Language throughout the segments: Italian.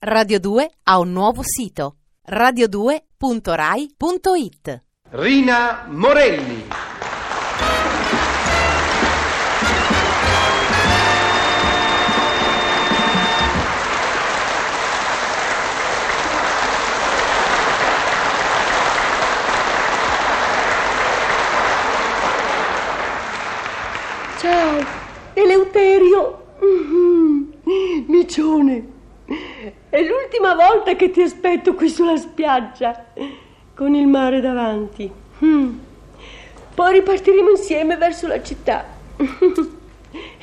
Radio 2 ha un nuovo sito radio2.rai.it Rina Morelli. Ciao, Eleuterio. Mhm. Micione. È l'ultima volta che ti aspetto qui sulla spiaggia, con il mare davanti. Mm. Poi ripartiremo insieme verso la città.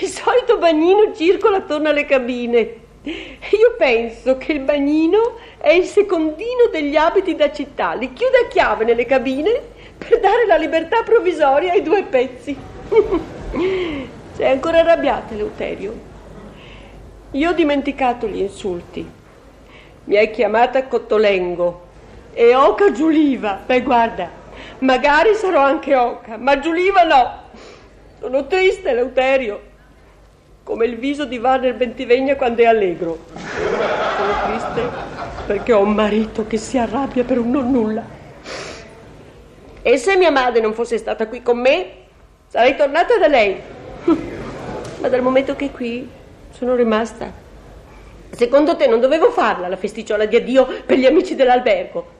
Il solito bagnino circola attorno alle cabine. Io penso che il bagnino è il secondino degli abiti da città. Li chiude a chiave nelle cabine per dare la libertà provvisoria ai due pezzi. Sei ancora arrabbiata, Eleuterio? Io ho dimenticato gli insulti. Mi hai chiamata Cottolengo e Oca Giuliva. Beh, guarda, magari sarò anche Oca, ma Giuliva no. Sono triste, Eleuterio, come il viso di Warner Bentivegna quando è allegro. Sono triste perché ho un marito che si arrabbia per un non nulla. E se mia madre non fosse stata qui con me, sarei tornata da lei. Ma dal momento che è qui, sono rimasta. Secondo te non dovevo farla la festicciola di addio per gli amici dell'albergo?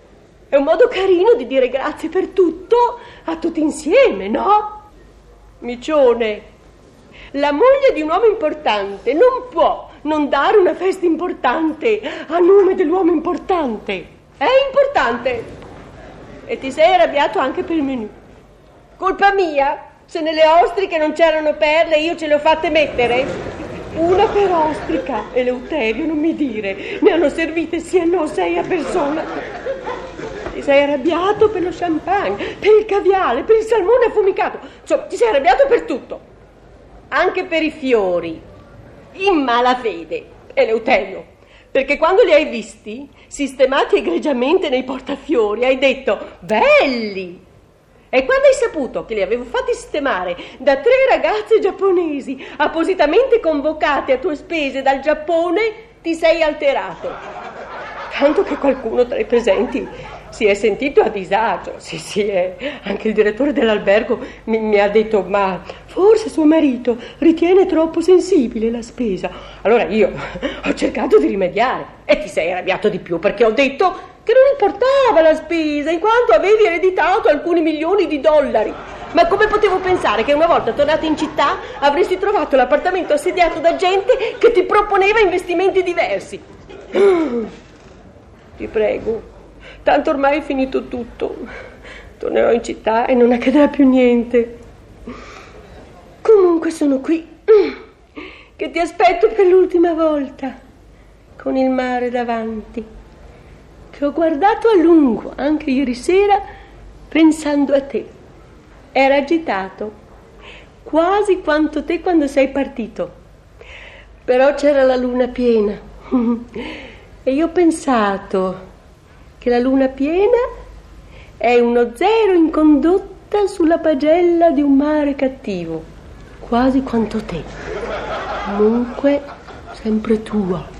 È un modo carino di dire grazie per tutto a tutti insieme, no? Micione, la moglie di un uomo importante non può non dare una festa importante a nome dell'uomo importante. È importante. E ti sei arrabbiato anche per il menù. Colpa mia se nelle ostriche non c'erano perle io ce le ho fatte mettere. Una per ostrica, Eleuterio, non mi dire. Ne hanno servite sì e no sei a persona. Ti sei arrabbiato per lo champagne, per il caviale, per il salmone affumicato. Insomma, ti sei arrabbiato per tutto. Anche per i fiori. In malafede, Eleuterio. Perché quando li hai visti, sistemati egregiamente nei portafiori, hai detto, belli! E quando hai saputo che li avevo fatti sistemare da tre ragazze giapponesi, appositamente convocate a tue spese dal Giappone, ti sei alterato. Tanto che qualcuno tra i presenti si è sentito a disagio. Sì, sì, eh. anche il direttore dell'albergo mi, mi, ha detto, ma forse suo marito ritiene troppo sensibile la spesa. Allora io ho cercato di rimediare e ti sei arrabbiato di più perché ho detto importava la spesa in quanto avevi ereditato alcuni milioni di dollari. Ma come potevo pensare che una volta tornata in città avresti trovato l'appartamento assediato da gente che ti proponeva investimenti diversi? Ti prego, tanto ormai è finito tutto. Tornerò in città e non accadrà più niente. Comunque sono qui, che ti aspetto per l'ultima volta, con il mare davanti, che ho guardato a lungo anche ieri sera pensando a te. Era agitato, quasi quanto te quando sei partito. Però c'era la luna piena e io ho pensato che la luna piena è uno zero in condotta sulla pagella di un mare cattivo, quasi quanto te. Comunque, sempre tua.